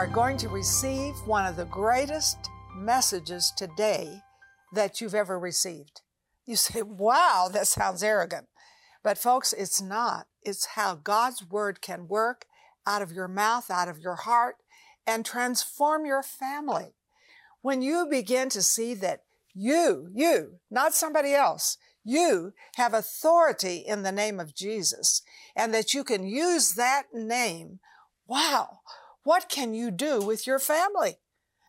are going to receive one of the greatest messages today that you've ever received. You say, wow, that sounds arrogant. But folks, it's not. It's how God's word can work out of your mouth, out of your heart, and transform your family. When you begin to see that you, you, not somebody else, you have authority in the name of Jesus and that you can use that name. Wow. What can you do with your family?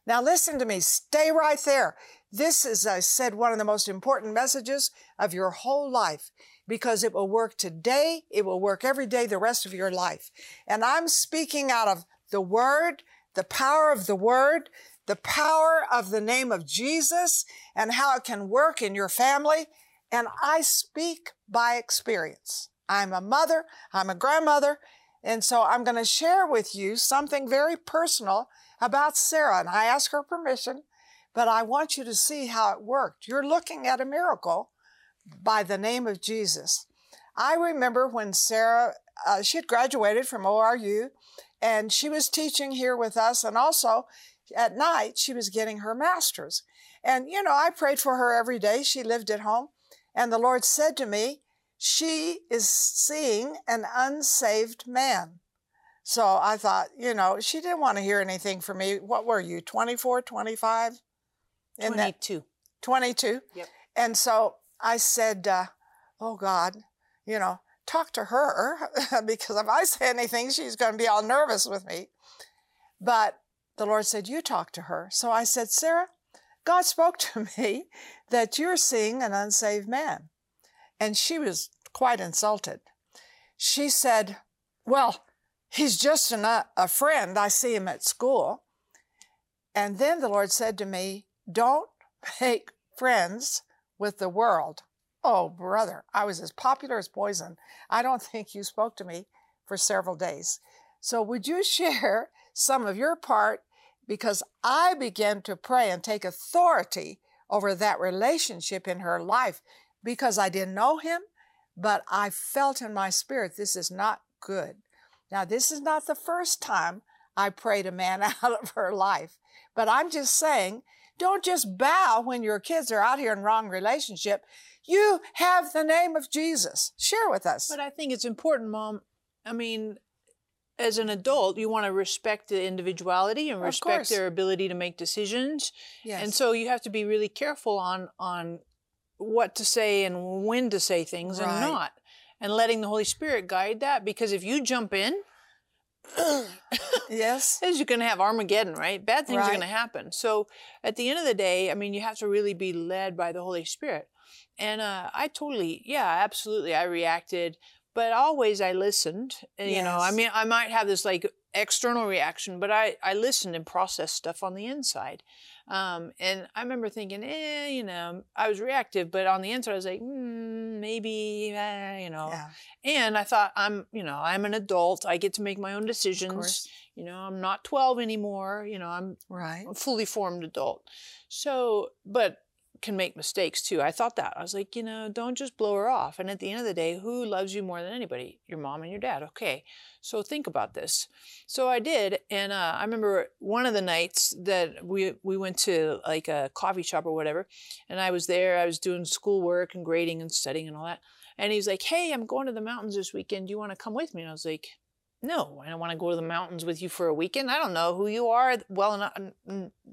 Now listen to me. Stay right there. This is, I said, one of the most important messages of your whole life because it will work today. It will work every day the rest of your life. And I'm speaking out of the word, the power of the word, the power of the name of Jesus and how it can work in your family. And I speak by experience. I'm a mother. I'm a grandmother. And so I'm going to share with you something very personal about Sarah. And I ask her permission, but I want you to see how it worked. You're looking at a miracle by the name of Jesus. I remember when Sarah, uh, she had graduated from ORU and she was teaching here with us. And also at night, she was getting her master's. And, you know, I prayed for her every day. She lived at home. And the Lord said to me, she is seeing an unsaved man. So I thought, you know, she didn't want to hear anything from me. What were you, 24, 25? 22. 22? Yep. And so I said, uh, oh God, you know, talk to her because if I say anything, she's going to be all nervous with me. But the Lord said, you talk to her. So I said, Sarah, God spoke to me that you're seeing an unsaved man. And she was quite insulted. She said, well, he's just an, uh, a friend. I see him at school. And then the Lord said to me, don't make friends with the world. Oh, brother, I was as popular as poison. I don't think you spoke to me for several days. So, would you share some of your part? Because I began to pray and take authority over that relationship in her life because I didn't know him, but I felt in my spirit this is not good. Now, this is not the first time I prayed a man out of her life, but I'm just saying don't just bow when your kids are out here in wrong relationship. You have the name of Jesus. Share with us. But I think it's important, Mom. I mean, as an adult, you want to respect the individuality and respect their ability to make decisions. Yes. And so you have to be really careful on on what to say and when to say things Right. and not. And letting the Holy Spirit guide that because if you jump in, yes. is you're going to have Armageddon, right? Bad things are going to happen. So at the end of the day, I mean, you have to really be led by the Holy Spirit. And uh, I totally, yeah, absolutely, I reacted, but always I listened. And, You know, I mean, I might have this like external reaction, but I I listened and processed stuff on the inside. Um, and I remember thinking, eh, you know, I was reactive, but on the inside, I was like, mm, maybe, eh, you know. Yeah. And I thought, I'm, you know, I'm an adult. I get to make my own decisions. You know, I'm not 12 anymore. You know, I'm Right. a fully formed adult. So, but can make mistakes too. I thought that. I was like, you know, don't just blow her off. And at the end of the day, who loves you more than anybody? Your mom and your dad. Okay. So think about this. So I did. And uh, I remember one of the nights that we, we went to like a coffee shop or whatever. And I was there. I was doing schoolwork and grading and studying and all that. And he's like, hey, I'm going to the mountains this weekend. Do you want to come with me? And I was like, no, I don't want to go to the mountains with you for a weekend. I don't know who you are well enough,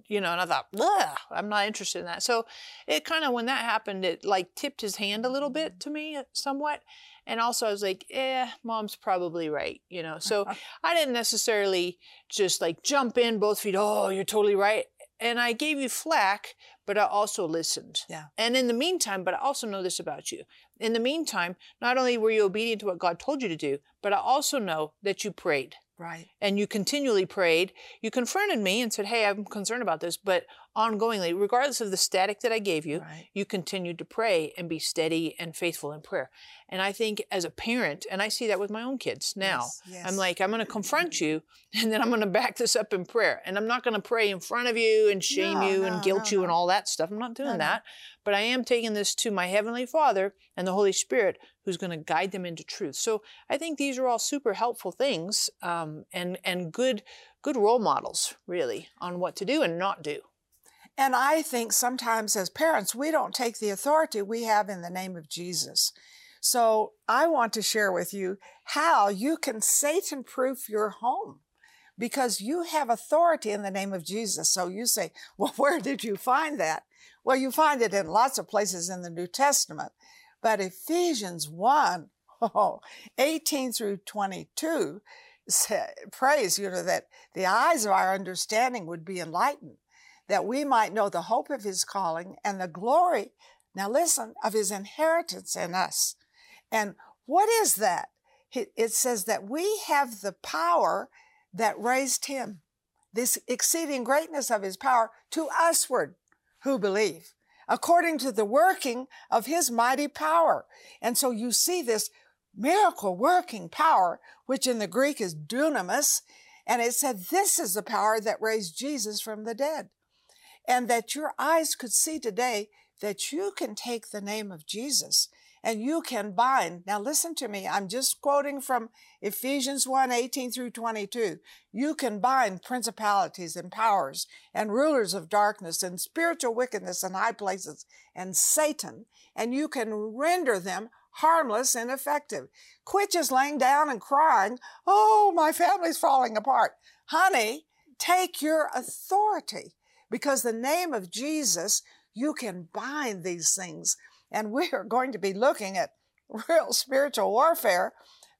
you know. And I thought, Ugh, I'm not interested in that. So it kind of, when that happened, it like tipped his hand a little bit to me, uh, somewhat. And also, I was like, eh, mom's probably right, you know. So I didn't necessarily just like jump in both feet. Oh, you're totally right. And I gave you flack, but I also listened. Yeah. And in the meantime, but I also know this about you. In the meantime, not only were you obedient to what God told you to do, but I also know that you prayed Right. and you continually prayed. You confronted me and said, Hey, I'm concerned about this. But ongoingly, regardless of the static that I gave you, Right. you continued to pray and be steady and faithful in prayer. And I think as a parent, and I see that with my own kids now, Yes, yes. I'm like, I'm going to confront you and then I'm going to back this up in prayer. And I'm not going to pray in front of you and shame No, you no, and guilt no, you and all that stuff. I'm not doing that. But I am taking this to my Heavenly Father and the Holy Spirit who's going to guide them into truth. So I think these are all super helpful things um, and, and good, good role models, really, on what to do and not do. And I think sometimes as parents, we don't take the authority we have in the name of Jesus. So I want to share with you how you can Satan proof your home because you have authority in the name of Jesus. So you say, well, where did you find that? Well, you find it in lots of places in the New Testament. But Ephesians 1, oh, 18 through 22 say, prays, you know, that the eyes of our understanding would be enlightened, that we might know the hope of his calling and the glory, now listen, of his inheritance in us. And what is that? It says that we have the power that raised him, this exceeding greatness of his power to usward who believe, according to the working of his mighty power. And so you see this miracle working power, which in the Greek is dunamis. And it said, This is the power that raised Jesus from the dead. And that your eyes could see today that you can take the name of Jesus and you can bind. Now listen to me. I'm just quoting from Ephesians 1, 18 through 22. You can bind principalities and powers and rulers of darkness and spiritual wickedness in high places and Satan, and you can render them harmless and effective. Quit just laying down and crying, oh, my family's falling apart. Honey, take your authority because the name of Jesus, you can bind these things. And we are going to be looking at real spiritual warfare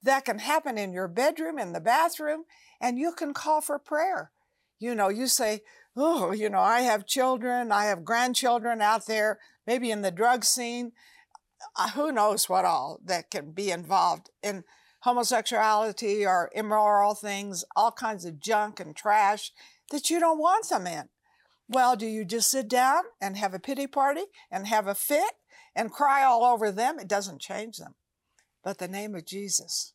that can happen in your bedroom, in the bathroom, and you can call for prayer. You know, you say, Oh, you know, I have children, I have grandchildren out there, maybe in the drug scene. Uh, who knows what all that can be involved in homosexuality or immoral things, all kinds of junk and trash that you don't want them in. Well, do you just sit down and have a pity party and have a fit and cry all over them? It doesn't change them. But the name of Jesus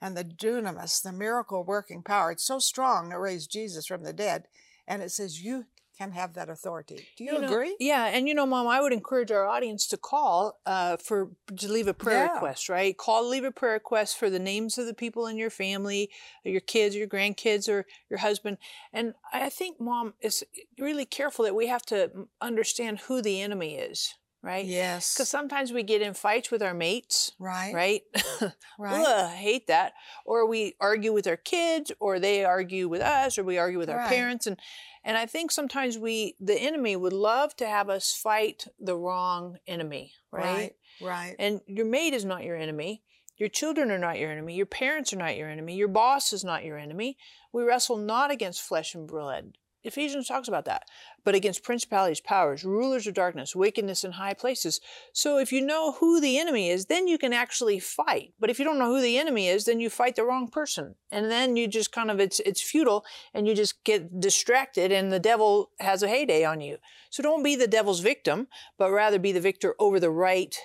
and the dunamis, the miracle working power, it's so strong to raise Jesus from the dead. And it says you can have that authority. Do you, know, agree? Yeah, and you know, Mom, I would encourage our audience to call uh, for to leave a prayer Yeah. request. Right, call, leave a prayer request for the names of the people in your family, your kids, your grandkids, or your husband. And I think, Mom, is really careful that we have to understand who the enemy is. Right. Yes. Because sometimes we get in fights with our mates. Right. Right. Right. Ugh, hate that. Or we argue with our kids, or they argue with us, or we argue with our Right. parents. And and I think sometimes we, the enemy, would love to have us fight the wrong enemy, right? Right. Right. And your mate is not your enemy. Your children are not your enemy. Your parents are not your enemy. Your boss is not your enemy. We wrestle not against flesh and blood. Ephesians talks about that, but against principalities, powers, rulers of darkness, wickedness in high places. So if you know who the enemy is, then you can actually fight. But if you don't know who the enemy is, then you fight the wrong person. And then you just kind of it's it's futile and you just get distracted and the devil has a heyday on you. So don't be the devil's victim, but rather be the victor over the right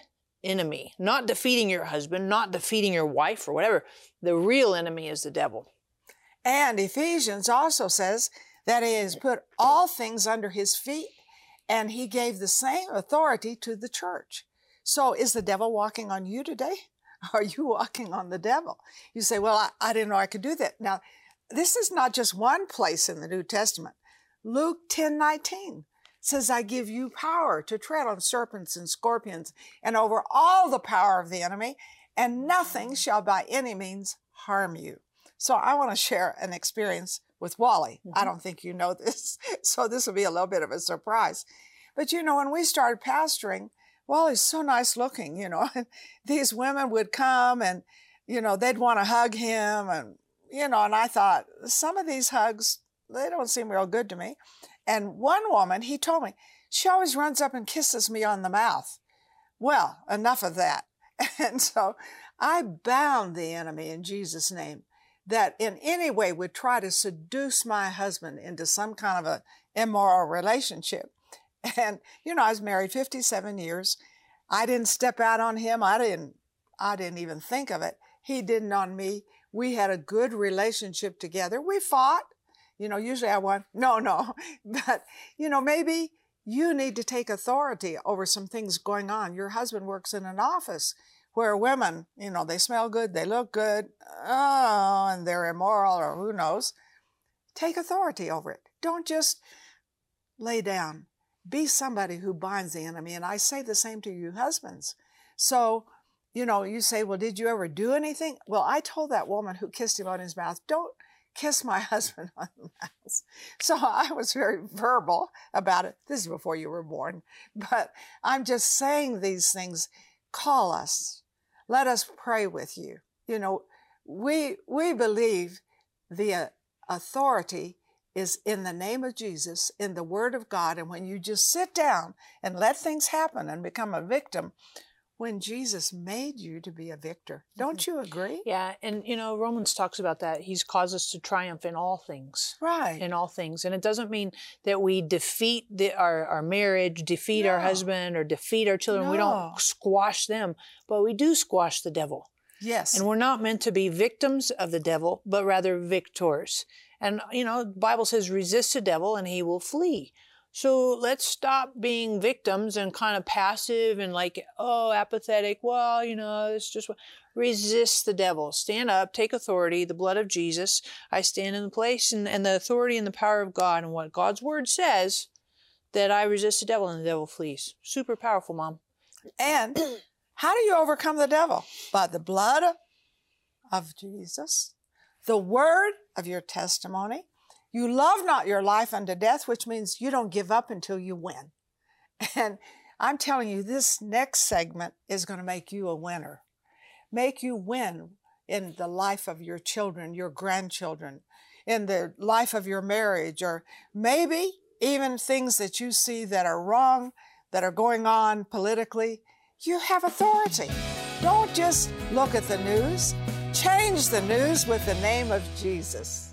enemy. Not defeating your husband, not defeating your wife or whatever. The real enemy is the devil. And Ephesians also says that has put all things under his feet and he gave the same authority to the church. So is the devil walking on you today? Are you walking on the devil? You say, well, I, I didn't know I could do that. Now, this is not just one place in the New Testament. Luke 10 19 says, I give you power to tread on serpents and scorpions and over all the power of the enemy, and nothing shall by any means harm you. So I want to share an experience with Wally. I Mhm. don't think you know this, so this will be a little bit of a surprise. But you know, when we started pastoring, Wally's so nice looking, you know, these women would come and, you know, they'd want to hug him and, you know, and I thought, some of these hugs, they don't seem real good to me. And one woman, he told me, she always runs up and kisses me on the mouth. Well, enough of that. And so I bound the enemy in Jesus' name that in any way would try to seduce my husband into some kind of a immoral relationship. And, you know, I was married 57 years. I didn't step out on him. I didn't, I didn't even think of it. He didn't on me. We had a good relationship together. We fought. You know, usually I won. No, no. But, you know, maybe you need to take authority over some things going on. Your husband works in an office where women, you know, they smell good, they look good, oh, and they're immoral or who knows. Take authority over it. Don't just lay down. Be somebody who binds the enemy. And I say the same to you husbands. So, you know, you say, well, did you ever do anything? Well, I told that woman who kissed him on his mouth, don't kiss my husband on the mouth. So I was very verbal about it. This is before you were born. But I'm just saying these things. Call us. Let us pray with you. You know, we, we believe the uh, authority is in the name of Jesus, in the Word of God. And when you just sit down and let things happen and become a victim, when Jesus made you to be a victor. Don't mm-hmm. you agree? Yeah, and you know Romans talks about that. He's caused us to triumph in all things. Right. In all things. And it doesn't mean that we defeat the, our our marriage, defeat no. our husband or defeat our children. No. We don't squash them, but we do squash the devil. Yes. And we're not meant to be victims of the devil, but rather victors. And you know, the Bible says resist the devil and he will flee. So let's stop being victims and kind of passive and like, oh, apathetic. Well, you know, it's just resist the devil. Stand up, take authority, the blood of Jesus. I stand in the place and, and the authority and the power of God and what God's word says that I resist the devil and the devil flees. Super powerful, mom. And how do you overcome the devil? By the blood of Jesus, the word of your testimony, you love not your life unto death, which means you don't give up until you win. And I'm telling you, this next segment is going to make you a winner, make you win in the life of your children, your grandchildren, in the life of your marriage, or maybe even things that you see that are wrong, that are going on politically. You have authority. Don't just look at the news. Change the news with the name of Jesus.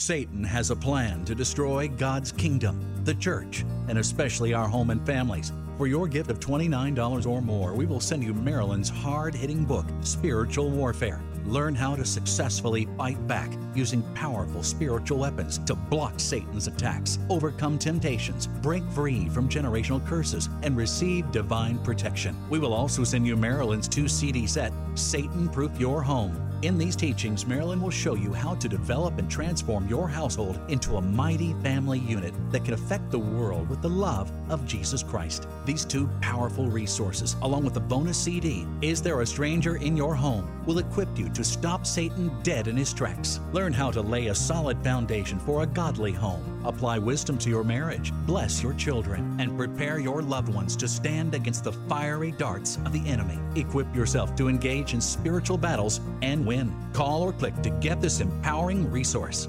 Satan has a plan to destroy God's kingdom, the church, and especially our home and families. For your gift of $29 or more, we will send you Marilyn's hard hitting book, Spiritual Warfare. Learn how to successfully fight back using powerful spiritual weapons to block Satan's attacks, overcome temptations, break free from generational curses, and receive divine protection. We will also send you Marilyn's two CD set, Satan Proof Your Home in these teachings, Marilyn will show you how to develop and transform your household into a mighty family unit that can affect the world with the love of Jesus Christ. These two powerful resources, along with the bonus CD, Is There a Stranger in Your Home, will equip you to stop Satan dead in his tracks. Learn how to lay a solid foundation for a godly home, apply wisdom to your marriage, bless your children, and prepare your loved ones to stand against the fiery darts of the enemy. Equip yourself to engage in spiritual battles and win. Call or click to get this empowering resource.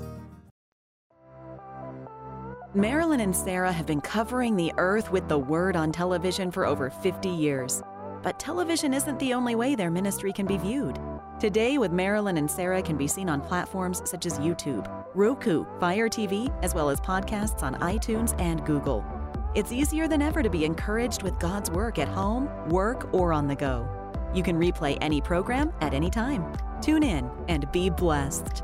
Marilyn and Sarah have been covering the earth with the Word on television for over 50 years. But television isn't the only way their ministry can be viewed. Today with Marilyn and Sarah can be seen on platforms such as YouTube, Roku, Fire TV, as well as podcasts on iTunes and Google. It's easier than ever to be encouraged with God's work at home, work, or on the go. You can replay any program at any time. Tune in and be blessed.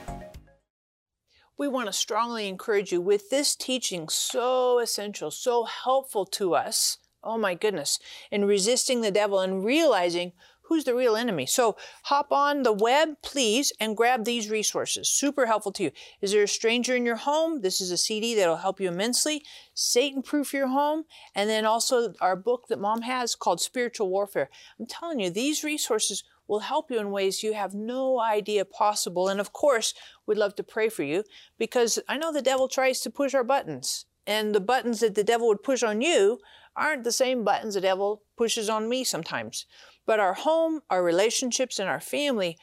we want to strongly encourage you with this teaching so essential, so helpful to us. Oh my goodness, in resisting the devil and realizing who's the real enemy. So hop on the web, please, and grab these resources. Super helpful to you. Is there a stranger in your home? This is a CD that'll help you immensely. Satan proof your home. And then also our book that mom has called Spiritual Warfare. I'm telling you, these resources will help you in ways you have no idea possible. And of course, we'd love to pray for you because I know the devil tries to push our buttons. And the buttons that the devil would push on you aren't the same buttons the devil pushes on me sometimes. But our home, our relationships, and our family,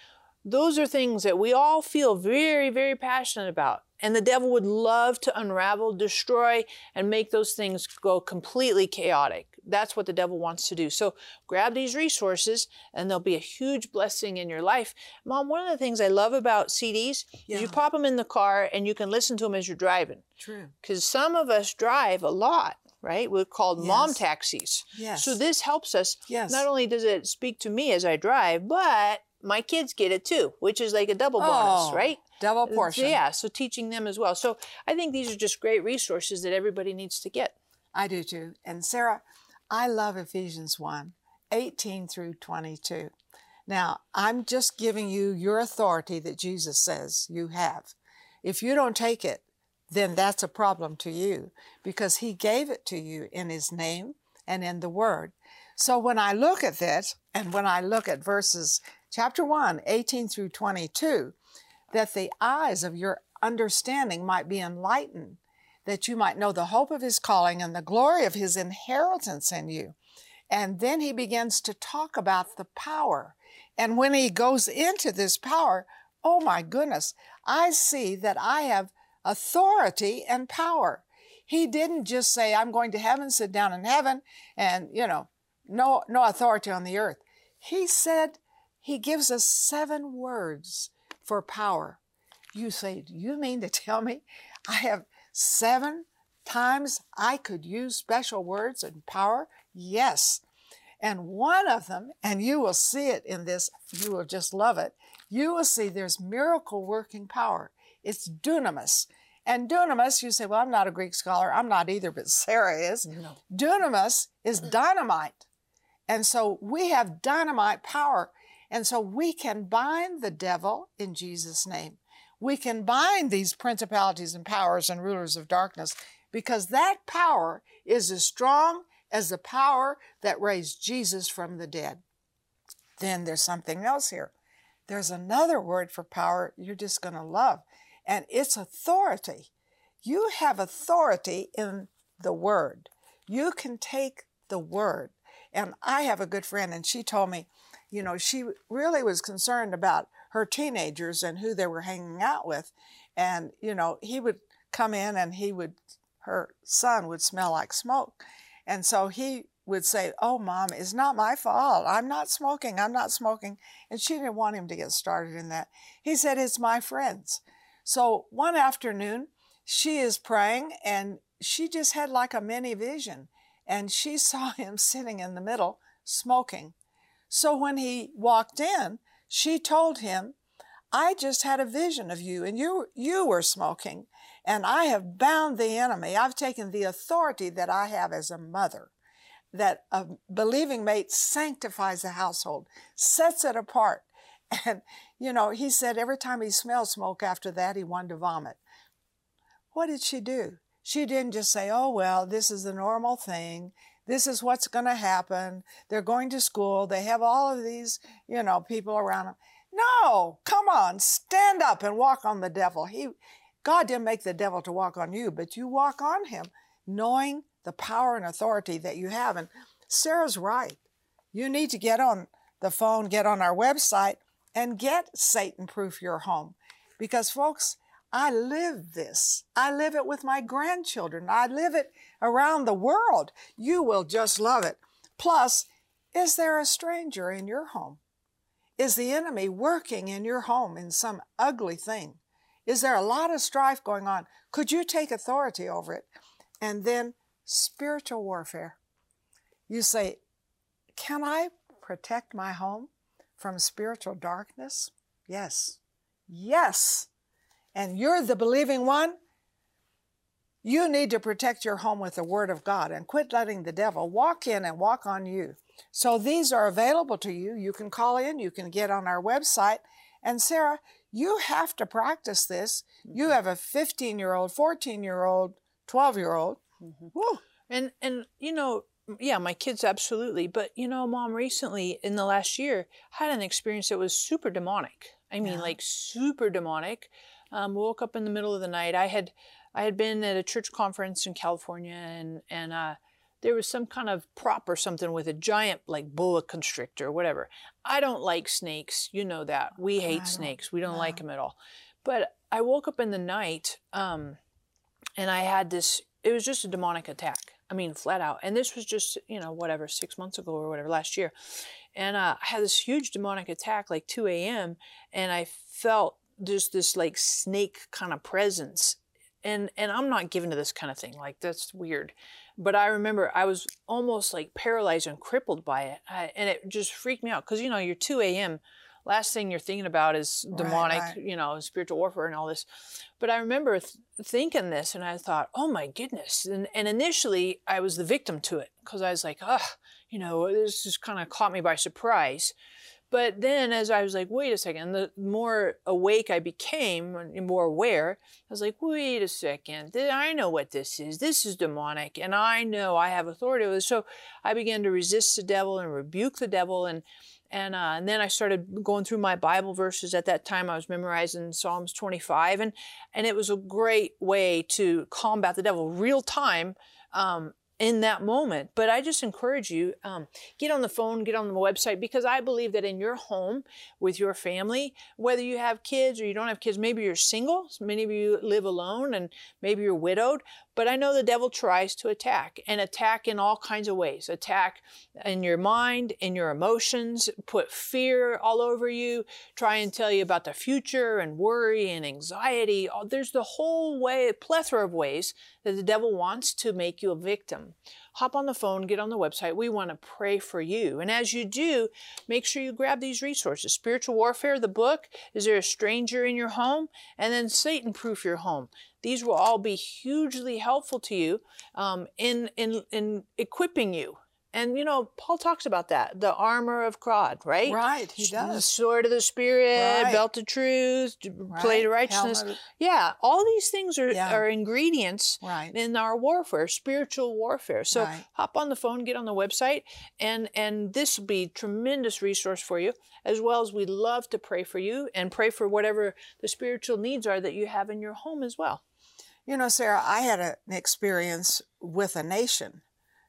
those are things that we all feel very, very passionate about. And the devil would love to unravel, destroy, and make those things go completely chaotic. That's what the devil wants to do. So grab these resources and they'll be a huge blessing in your life. Mom, one of the things I love about CDs Yeah. is you pop them in the car and you can listen to them as you're driving. True. Because some of us drive a lot, right? We're called mom taxis. Yes. So this helps us. Yes. Not only does it speak to me as I drive, but my kids get it too, which is like a double bonus, Oh, right? Double So, portion. yeah, so teaching them as well. So I think these are just great resources that everybody needs to get. I do too. And Sarah, I love Ephesians 1 18 through 22. Now, I'm just giving you your authority that Jesus says you have. If you don't take it, then that's a problem to you because he gave it to you in his name and in the word. So when I look at this and when I look at verses chapter 1, 18 through 22, that the eyes of your understanding might be enlightened, that you might know the hope of his calling and the glory of his inheritance in you. And then he begins to talk about the power. And when he goes into this power, oh my goodness, I see that I have authority and power. He didn't just say, I'm going to heaven, sit down in heaven, and, you know, no, no authority on the earth. He said, he gives us seven words for power. You say, You mean to tell me I have seven times I could use special words and power? Yes. And one of them, and you will see it in this, you will just love it. You will see there's miracle working power. It's dunamis. And dunamis, you say, Well, I'm not a Greek scholar. I'm not either, but Sarah is. No. Dunamis is mm. dynamite. And so we have dynamite power. And so we can bind the devil in Jesus' name. We can bind these principalities and powers and rulers of darkness because that power is as strong as the power that raised Jesus from the dead. Then there's something else here. There's another word for power you're just going to love, and it's authority. You have authority in the word. You can take the word. And I have a good friend, and she told me, you know, she really was concerned about her teenagers and who they were hanging out with. And, you know, he would come in and he would, her son would smell like smoke. And so he would say, Oh, mom, it's not my fault. I'm not smoking. I'm not smoking. And she didn't want him to get started in that. He said, It's my friends. So one afternoon, she is praying and she just had like a mini vision. And she saw him sitting in the middle smoking. So when he walked in, she told him, I just had a vision of you and you, you were smoking and I have bound the enemy. I've taken the authority that I have as a mother that a believing mate sanctifies the household, sets it apart. And, you know, he said every time he smelled smoke after that, he wanted to vomit. What did she do? She didn't just say, oh, well, this is the normal thing. This is what's going to happen. They're going to school. They have all of these, you know, people around them. No, come on, stand up and walk on the devil. He, God didn't make the devil to walk on you, but you walk on him, knowing the power and authority that you have. And Sarah's right. You need to get on the phone, get on our website, and get Satan Proof Your Home. Because, folks, I live this. I live it with my grandchildren. I live it around the world. You will just love it. Plus, is there a stranger in your home? Is the enemy working in your home in some ugly thing? Is there a lot of strife going on? Could you take authority over it? And then spiritual warfare. You say, Can I protect my home from spiritual darkness? Yes. Yes. And you're the believing one. You need to protect your home with the Word of God and quit letting the devil walk in and walk on you. So these are available to you. You can call in, you can get on our website. And Sarah, you have to practice this. You mm-hmm. have a 15 year old, 14 year old, 12 year old. Mm-hmm. Woo. And and you know, yeah, my kids absolutely. But you know, mom recently in the last year had an experience that was super demonic. I mean, Yeah. like super demonic. Um, woke up in the middle of the night. I had I had been at a church conference in California, and and uh, there was some kind of prop or something with a giant like boa constrictor or whatever. I don't like snakes. You know that. We hate snakes. We don't no. like them at all. But I woke up in the night um, and I had this, it was just a demonic attack. I mean, flat out. And this was just, you know, whatever, six months ago or whatever, last year. And uh, I had this huge demonic attack, like 2 a.m., and I felt just this like snake kind of presence. And, and I'm not given to this kind of thing. Like, that's weird. But I remember I was almost like paralyzed and crippled by it. I, and it just freaked me out because, you know, you're 2 a.m last thing you're thinking about is demonic, right, right. you know, spiritual warfare and all this. But I remember th- thinking this and I thought, oh my goodness. And, and initially I was the victim to it because I was like, oh, you know, this just kind of caught me by surprise. But then as I was like, wait a second, the more awake I became and more aware, I was like, wait a second, I know what this is. This is demonic and I know I have authority over this. So I began to resist the devil and rebuke the devil and and, uh, and then I started going through my Bible verses. At that time, I was memorizing Psalms 25, and and it was a great way to combat the devil real time. Um, in that moment. But I just encourage you, um, get on the phone, get on the website, because I believe that in your home with your family, whether you have kids or you don't have kids, maybe you're single, many of you live alone, and maybe you're widowed, but I know the devil tries to attack and attack in all kinds of ways. Attack in your mind, in your emotions, put fear all over you, try and tell you about the future and worry and anxiety. There's the whole way, plethora of ways that the devil wants to make you a victim hop on the phone, get on the website. We want to pray for you. And as you do, make sure you grab these resources Spiritual Warfare, the book, Is There a Stranger in Your Home? And then Satan Proof Your Home. These will all be hugely helpful to you um, in, in, in equipping you and you know, Paul talks about that the armor of God, right? Right, he does. The sword of the Spirit, right. belt of truth, right. plate of righteousness. Helmet. Yeah, all these things are, yeah. are ingredients right. in our warfare, spiritual warfare. So right. hop on the phone, get on the website, and and this will be tremendous resource for you, as well as we love to pray for you and pray for whatever the spiritual needs are that you have in your home as well. You know, Sarah, I had a, an experience with a nation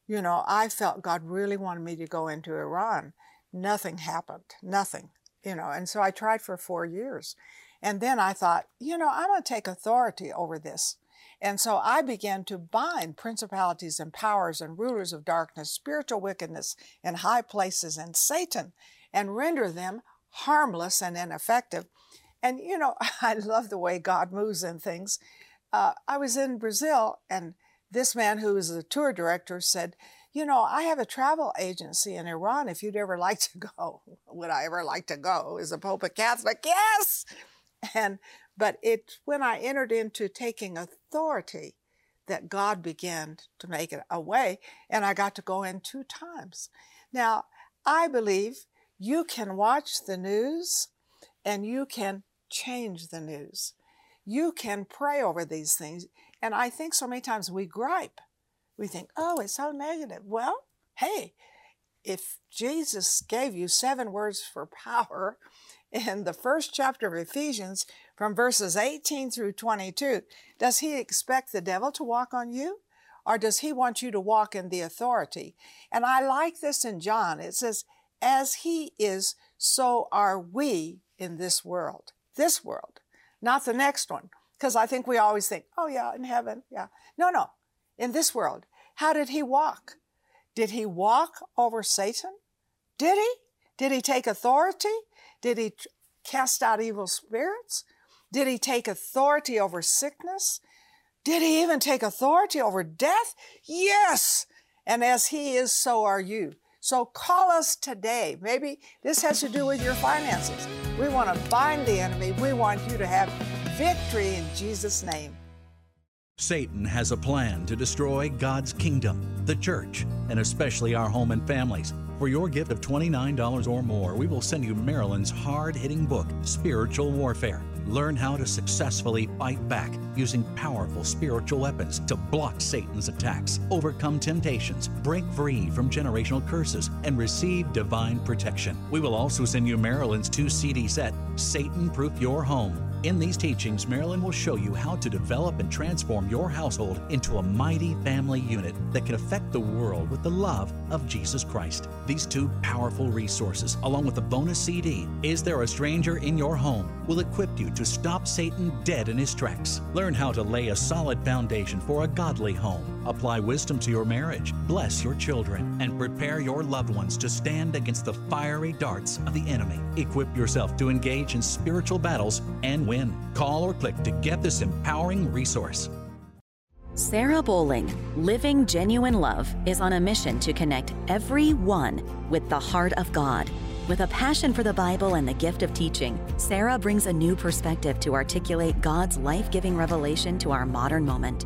you know, I felt God really wanted me to go into Iran. Nothing happened, nothing, you know, and so I tried for four years. And then I thought, you know, I'm going to take authority over this. And so I began to bind principalities and powers and rulers of darkness, spiritual wickedness in high places, and Satan, and render them harmless and ineffective. And, you know, I love the way God moves in things. Uh, I was in Brazil and this man who was the tour director said, you know, I have a travel agency in Iran. If you'd ever like to go, would I ever like to go? Is the Pope a Catholic? Yes. And but it's when I entered into taking authority that God began to make it a way, and I got to go in two times. Now, I believe you can watch the news and you can change the news. You can pray over these things. And I think so many times we gripe. We think, oh, it's so negative. Well, hey, if Jesus gave you seven words for power in the first chapter of Ephesians from verses 18 through 22, does he expect the devil to walk on you? Or does he want you to walk in the authority? And I like this in John. It says, as he is, so are we in this world. This world, not the next one. Because I think we always think, oh, yeah, in heaven, yeah. No, no, in this world. How did he walk? Did he walk over Satan? Did he? Did he take authority? Did he cast out evil spirits? Did he take authority over sickness? Did he even take authority over death? Yes. And as he is, so are you. So call us today. Maybe this has to do with your finances. We want to bind the enemy. We want you to have victory in Jesus' name. Satan has a plan to destroy God's kingdom, the church, and especially our home and families. For your gift of $29 or more, we will send you Marilyn's hard hitting book, Spiritual Warfare. Learn how to successfully fight back using powerful spiritual weapons to block Satan's attacks, overcome temptations, break free from generational curses, and receive divine protection. We will also send you Marilyn's two CD set, Satan Proof Your Home In these teachings, Marilyn will show you how to develop and transform your household into a mighty family unit that can affect the world with the love of Jesus Christ. These two powerful resources, along with a bonus CD, Is There a Stranger in Your Home, will equip you to stop Satan dead in his tracks. Learn how to lay a solid foundation for a godly home, apply wisdom to your marriage, bless your children, and prepare your loved ones to stand against the fiery darts of the enemy. Equip yourself to engage in spiritual battles and win. Call or click to get this empowering resource. Sarah Bowling, Living Genuine Love, is on a mission to connect everyone with the heart of God. With a passion for the Bible and the gift of teaching, Sarah brings a new perspective to articulate God's life giving revelation to our modern moment.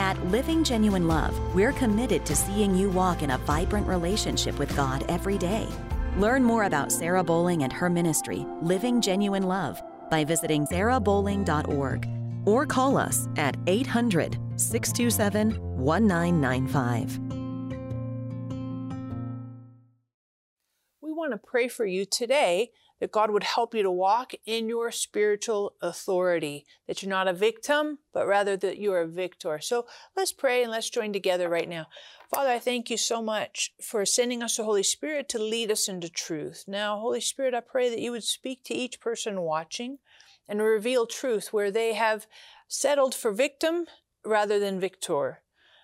At Living Genuine Love, we're committed to seeing you walk in a vibrant relationship with God every day. Learn more about Sarah Bowling and her ministry, Living Genuine Love, by visiting sarahbowling.org or call us at 800 627 1995. We want to pray for you today that God would help you to walk in your spiritual authority, that you're not a victim, but rather that you're a victor. So let's pray and let's join together right now. Father, I thank you so much for sending us the Holy Spirit to lead us into truth. Now, Holy Spirit, I pray that you would speak to each person watching and reveal truth where they have settled for victim rather than victor.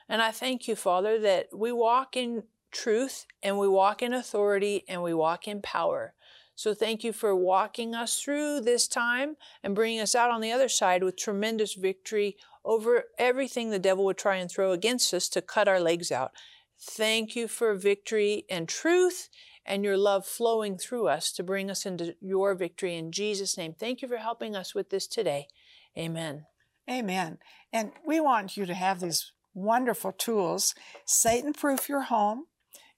And I thank you, Father, that we walk in truth and we walk in authority and we walk in power. So thank you for walking us through this time and bringing us out on the other side with tremendous victory over everything the devil would try and throw against us to cut our legs out. Thank you for victory and truth and your love flowing through us to bring us into your victory in Jesus' name. Thank you for helping us with this today. Amen. Amen. And we want you to have these wonderful tools. Satan proof your home.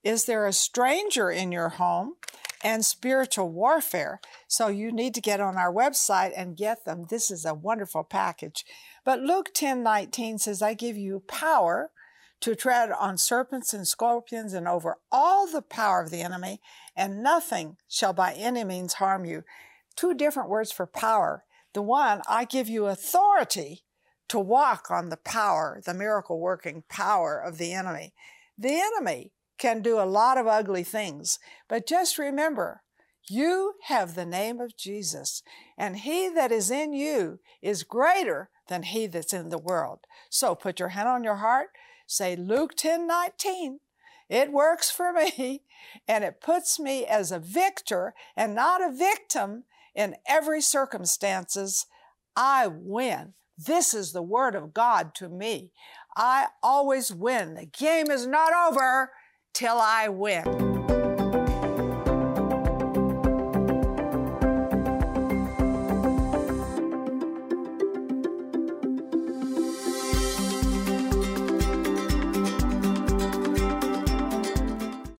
Is there a stranger in your home? And spiritual warfare. So you need to get on our website and get them. This is a wonderful package. But Luke 10 19 says, I give you power to tread on serpents and scorpions and over all the power of the enemy, and nothing shall by any means harm you. Two different words for power. The one, I give you authority to walk on the power, the miracle working power of the enemy. The enemy can do a lot of ugly things. But just remember, you have the name of Jesus, and he that is in you is greater than he that's in the world. So put your hand on your heart, say Luke 10 19. It works for me, and it puts me as a victor and not a victim in every circumstances. I win. This is the word of God to me. I always win. The game is not over till I win.